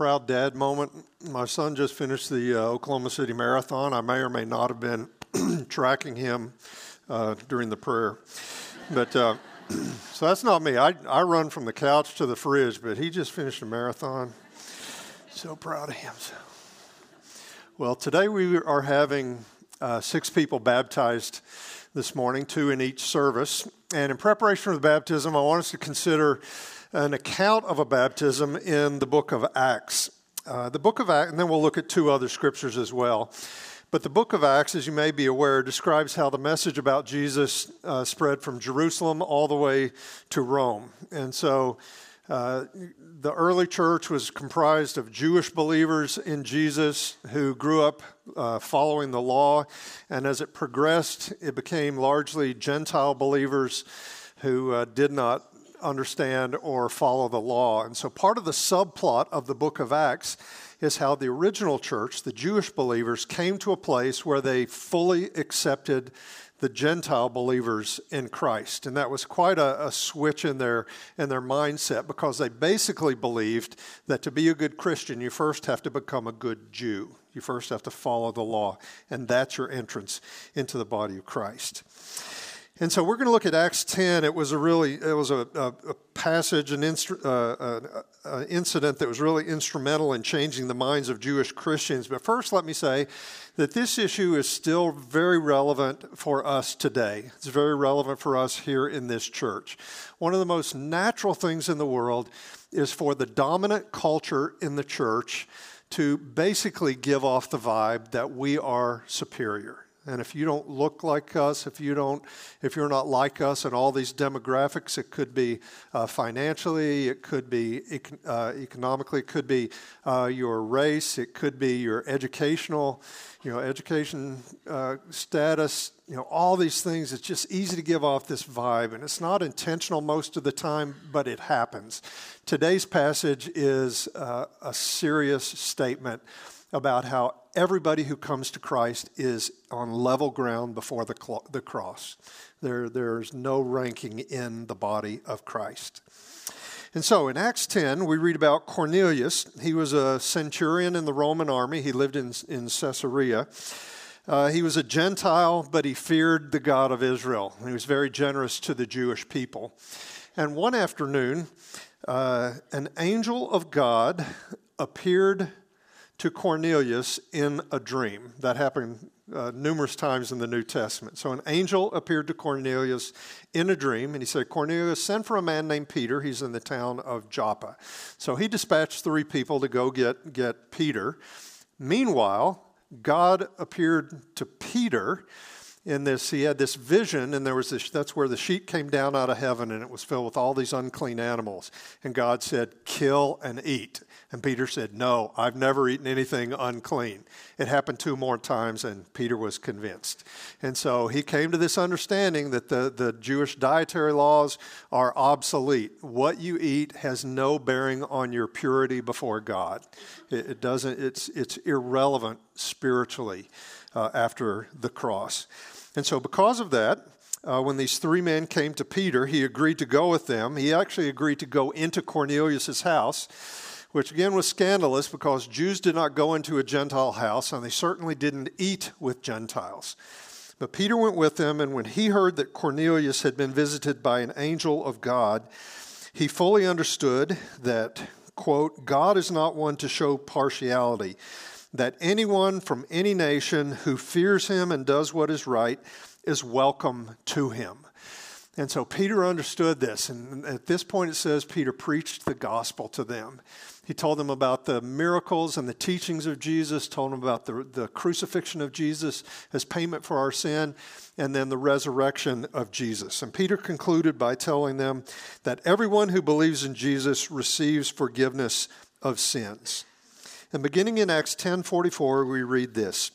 proud dad moment. My son just finished the uh, Oklahoma City Marathon. I may or may not have been tracking him uh, during the prayer. But uh, so that's not me. I, I run from the couch to the fridge, but he just finished a marathon. So proud of him. Well, today we are having uh, six people baptized this morning, two in each service. And in preparation for the baptism, I want us to consider an account of a baptism in the book of Acts. Uh, the book of Acts, and then we'll look at two other scriptures as well. But the book of Acts, as you may be aware, describes how the message about Jesus uh, spread from Jerusalem all the way to Rome. And so uh, the early church was comprised of Jewish believers in Jesus who grew up uh, following the law. And as it progressed, it became largely Gentile believers who uh, did not understand or follow the law. And so part of the subplot of the book of Acts is how the original church, the Jewish believers, came to a place where they fully accepted the Gentile believers in Christ. And that was quite a, a, switch in their, in their mindset because they basically believed that to be a good Christian, you first have to become a good Jew. You first have to follow the law, and that's your entrance into the body of Christ. And so we're going to look at Acts 10. It was a really, it was a, a, a passage, an instru- uh, uh, incident that was really instrumental in changing the minds of Jewish Christians. But first, let me say that this issue is still very relevant for us today. It's very relevant for us here in this church. One of the most natural things in the world is for the dominant culture in the church to basically give off the vibe that we are superior and if you don't look like us, if you don't, if you're not like us and all these demographics, it could be uh, financially, it could be uh, economically, it could be uh, your race, it could be your educational, you know, education uh, status, you know, all these things. It's just easy to give off this vibe, and it's not intentional most of the time, but it happens. Today's passage is uh, a serious statement about how everybody who comes to Christ is on level ground before the, cl- the cross. There, there's no ranking in the body of Christ. And so in Acts 10, we read about Cornelius. He was a centurion in the Roman army, he lived in, in Caesarea. Uh, he was a Gentile, but he feared the God of Israel. He was very generous to the Jewish people. And one afternoon, uh, an angel of God appeared to Cornelius in a dream. That happened uh, numerous times in the New Testament. So an angel appeared to Cornelius in a dream, and he said, Cornelius, send for a man named Peter. He's in the town of Joppa. So he dispatched three people to go get, get Peter. Meanwhile, God appeared to Peter in this he had this vision and there was this that's where the sheet came down out of heaven and it was filled with all these unclean animals and god said kill and eat and Peter said, No, I've never eaten anything unclean. It happened two more times, and Peter was convinced. And so he came to this understanding that the, the Jewish dietary laws are obsolete. What you eat has no bearing on your purity before God. It, it doesn't, it's, it's irrelevant spiritually uh, after the cross. And so, because of that, uh, when these three men came to Peter, he agreed to go with them. He actually agreed to go into Cornelius' house which again was scandalous because Jews did not go into a Gentile house and they certainly didn't eat with Gentiles. But Peter went with them, and when he heard that Cornelius had been visited by an angel of God, he fully understood that, quote, God is not one to show partiality, that anyone from any nation who fears him and does what is right is welcome to him. And so Peter understood this. And at this point, it says Peter preached the gospel to them. He told them about the miracles and the teachings of Jesus, told them about the, the crucifixion of Jesus as payment for our sin, and then the resurrection of Jesus. And Peter concluded by telling them that everyone who believes in Jesus receives forgiveness of sins. And beginning in Acts 10:44 we read this.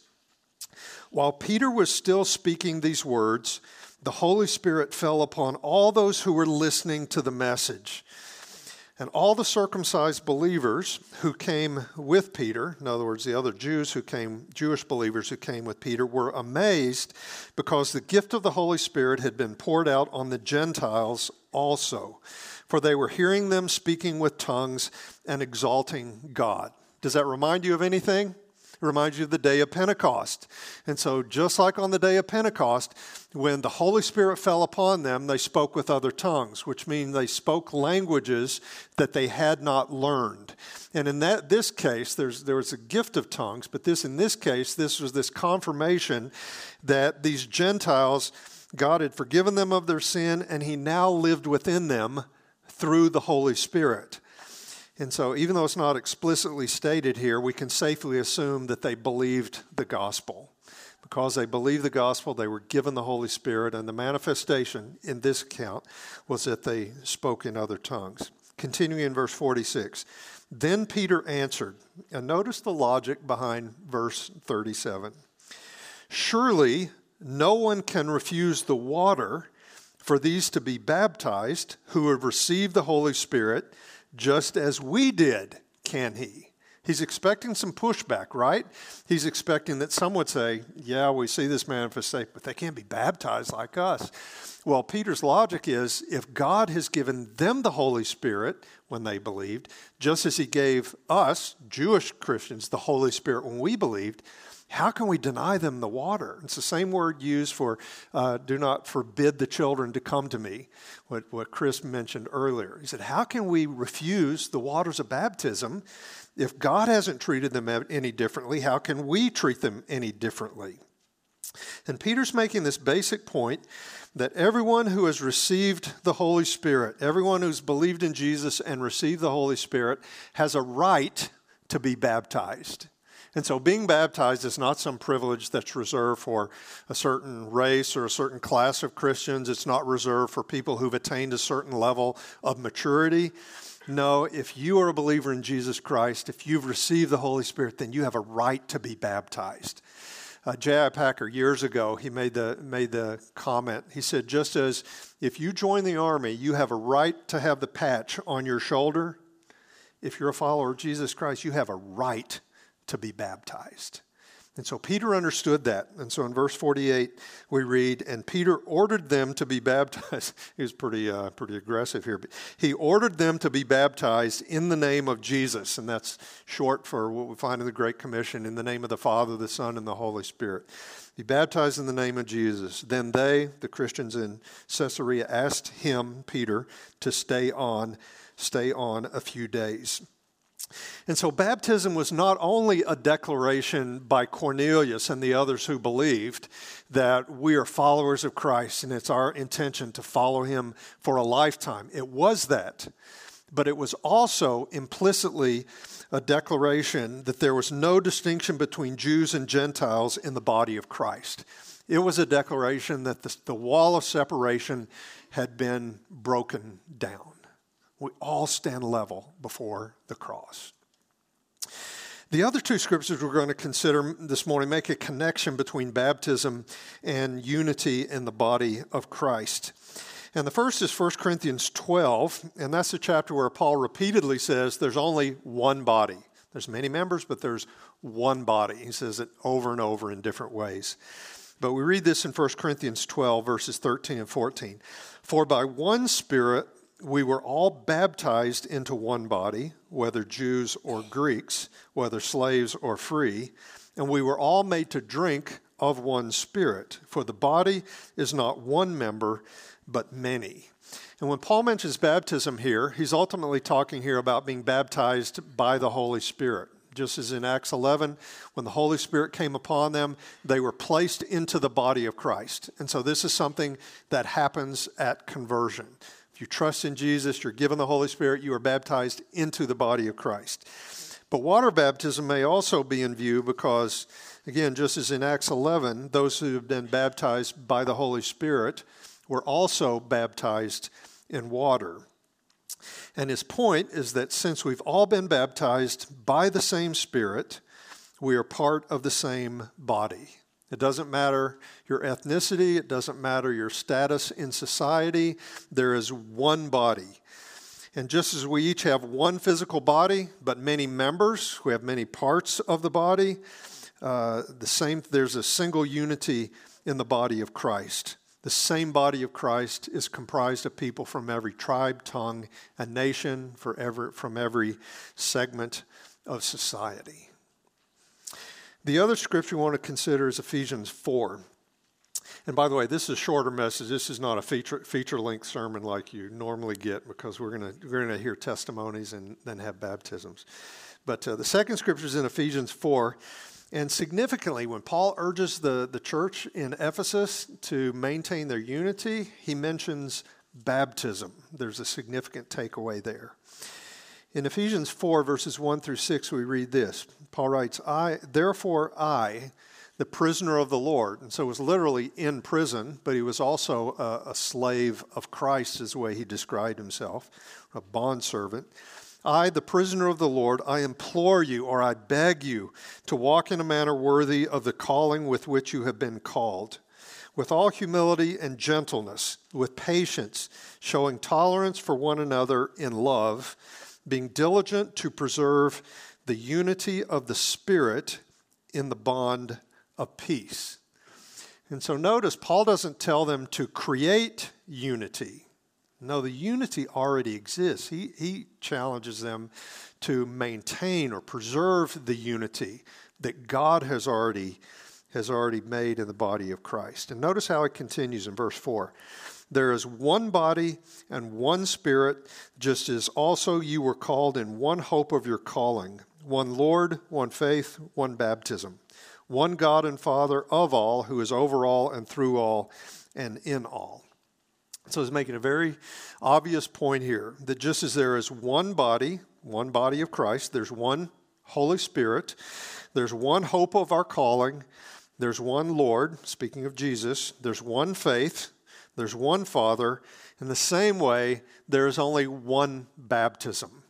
While Peter was still speaking these words, the Holy Spirit fell upon all those who were listening to the message. And all the circumcised believers who came with Peter, in other words, the other Jews who came, Jewish believers who came with Peter, were amazed because the gift of the Holy Spirit had been poured out on the Gentiles also. for they were hearing them speaking with tongues and exalting God. Does that remind you of anything? It reminds you of the day of Pentecost. And so, just like on the day of Pentecost, when the Holy Spirit fell upon them, they spoke with other tongues, which means they spoke languages that they had not learned. And in that this case, there's, there was a gift of tongues, but this in this case, this was this confirmation that these Gentiles, God had forgiven them of their sin, and He now lived within them through the Holy Spirit. And so, even though it's not explicitly stated here, we can safely assume that they believed the gospel. Because they believed the gospel, they were given the Holy Spirit, and the manifestation in this account was that they spoke in other tongues. Continuing in verse 46. Then Peter answered, and notice the logic behind verse 37. Surely no one can refuse the water for these to be baptized who have received the Holy Spirit just as we did, can he? He's expecting some pushback, right? He's expecting that some would say, Yeah, we see this manifestation, but they can't be baptized like us. Well, Peter's logic is if God has given them the Holy Spirit when they believed, just as he gave us, Jewish Christians, the Holy Spirit when we believed, how can we deny them the water? It's the same word used for uh, do not forbid the children to come to me, what, what Chris mentioned earlier. He said, How can we refuse the waters of baptism? If God hasn't treated them any differently, how can we treat them any differently? And Peter's making this basic point that everyone who has received the Holy Spirit, everyone who's believed in Jesus and received the Holy Spirit, has a right to be baptized. And so being baptized is not some privilege that's reserved for a certain race or a certain class of Christians. It's not reserved for people who've attained a certain level of maturity. No, if you are a believer in Jesus Christ, if you've received the Holy Spirit, then you have a right to be baptized. Uh, J.I. Packer, years ago, he made the, made the comment. He said, just as if you join the army, you have a right to have the patch on your shoulder, if you're a follower of Jesus Christ, you have a right to be baptized. And so Peter understood that. And so in verse 48, we read, And Peter ordered them to be baptized. he was pretty, uh, pretty aggressive here. But he ordered them to be baptized in the name of Jesus. And that's short for what we find in the Great Commission in the name of the Father, the Son, and the Holy Spirit. Be baptized in the name of Jesus. Then they, the Christians in Caesarea, asked him, Peter, to stay on, stay on a few days. And so baptism was not only a declaration by Cornelius and the others who believed that we are followers of Christ and it's our intention to follow him for a lifetime. It was that. But it was also implicitly a declaration that there was no distinction between Jews and Gentiles in the body of Christ. It was a declaration that the, the wall of separation had been broken down. We all stand level before the cross. The other two scriptures we're going to consider this morning make a connection between baptism and unity in the body of Christ. And the first is 1 Corinthians 12, and that's the chapter where Paul repeatedly says there's only one body. There's many members, but there's one body. He says it over and over in different ways. But we read this in 1 Corinthians 12, verses 13 and 14. For by one Spirit we were all baptized into one body, whether Jews or Greeks, whether slaves or free, and we were all made to drink of one spirit. For the body is not one member, but many. And when Paul mentions baptism here, he's ultimately talking here about being baptized by the Holy Spirit. Just as in Acts 11, when the Holy Spirit came upon them, they were placed into the body of Christ. And so this is something that happens at conversion. If you trust in Jesus, you're given the Holy Spirit, you are baptized into the body of Christ. But water baptism may also be in view because, again, just as in Acts 11, those who have been baptized by the Holy Spirit were also baptized in water. And his point is that since we've all been baptized by the same Spirit, we are part of the same body. It doesn't matter your ethnicity, it doesn't matter your status in society. There is one body. And just as we each have one physical body, but many members, we have many parts of the body, uh, the same, there's a single unity in the body of Christ. the same body of Christ is comprised of people from every tribe, tongue, and nation, for every, from every segment of society. The other scripture we want to consider is Ephesians 4. And by the way, this is a shorter message. This is not a feature, feature length sermon like you normally get because we're going to, we're to hear testimonies and then have baptisms. But uh, the second scripture is in Ephesians 4. And significantly, when Paul urges the, the church in Ephesus to maintain their unity, he mentions baptism. There's a significant takeaway there. In Ephesians 4, verses 1 through 6, we read this Paul writes, I, therefore, I, the prisoner of the Lord. And so was literally in prison, but he was also a, a slave of Christ, is the way he described himself, a bondservant. I, the prisoner of the Lord, I implore you or I beg you to walk in a manner worthy of the calling with which you have been called, with all humility and gentleness, with patience, showing tolerance for one another in love, being diligent to preserve the unity of the Spirit in the bond of peace. And so notice, Paul doesn't tell them to create unity. No, the unity already exists. He, he challenges them to maintain or preserve the unity that God has already, has already made in the body of Christ. And notice how it continues in verse 4. There is one body and one spirit, just as also you were called in one hope of your calling one Lord, one faith, one baptism one God and Father of all, who is over all and through all and in all. So he's making a very obvious point here that just as there is one body, one body of Christ, there's one Holy Spirit, there's one hope of our calling, there's one Lord, speaking of Jesus, there's one faith, there's one Father. In the same way, there is only one baptism.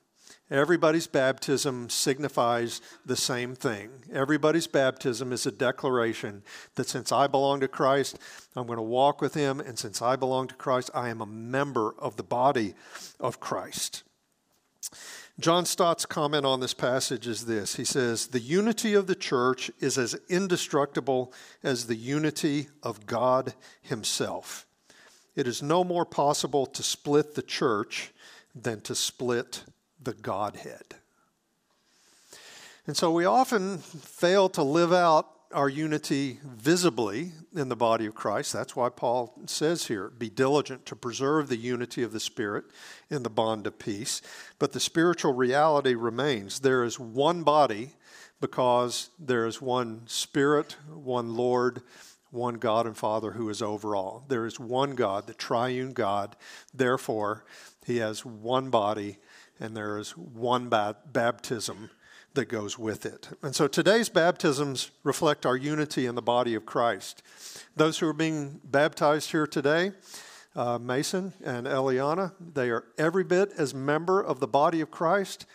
Everybody's baptism signifies the same thing. Everybody's baptism is a declaration that since I belong to Christ, I'm going to walk with Him, and since I belong to Christ, I am a member of the body of Christ. John Stott's comment on this passage is this He says, The unity of the church is as indestructible as the unity of God Himself. It is no more possible to split the church than to split the Godhead. And so we often fail to live out our unity visibly in the body of Christ. That's why Paul says here be diligent to preserve the unity of the Spirit in the bond of peace. But the spiritual reality remains there is one body because there is one Spirit, one Lord, one God and Father who is over all. There is one God, the triune God. Therefore, he has one body and there is one baptism that goes with it. And so today's baptisms reflect our unity in the body of Christ. Those who are being baptized here today, uh, Mason and Eliana, they are every bit as member of the body of Christ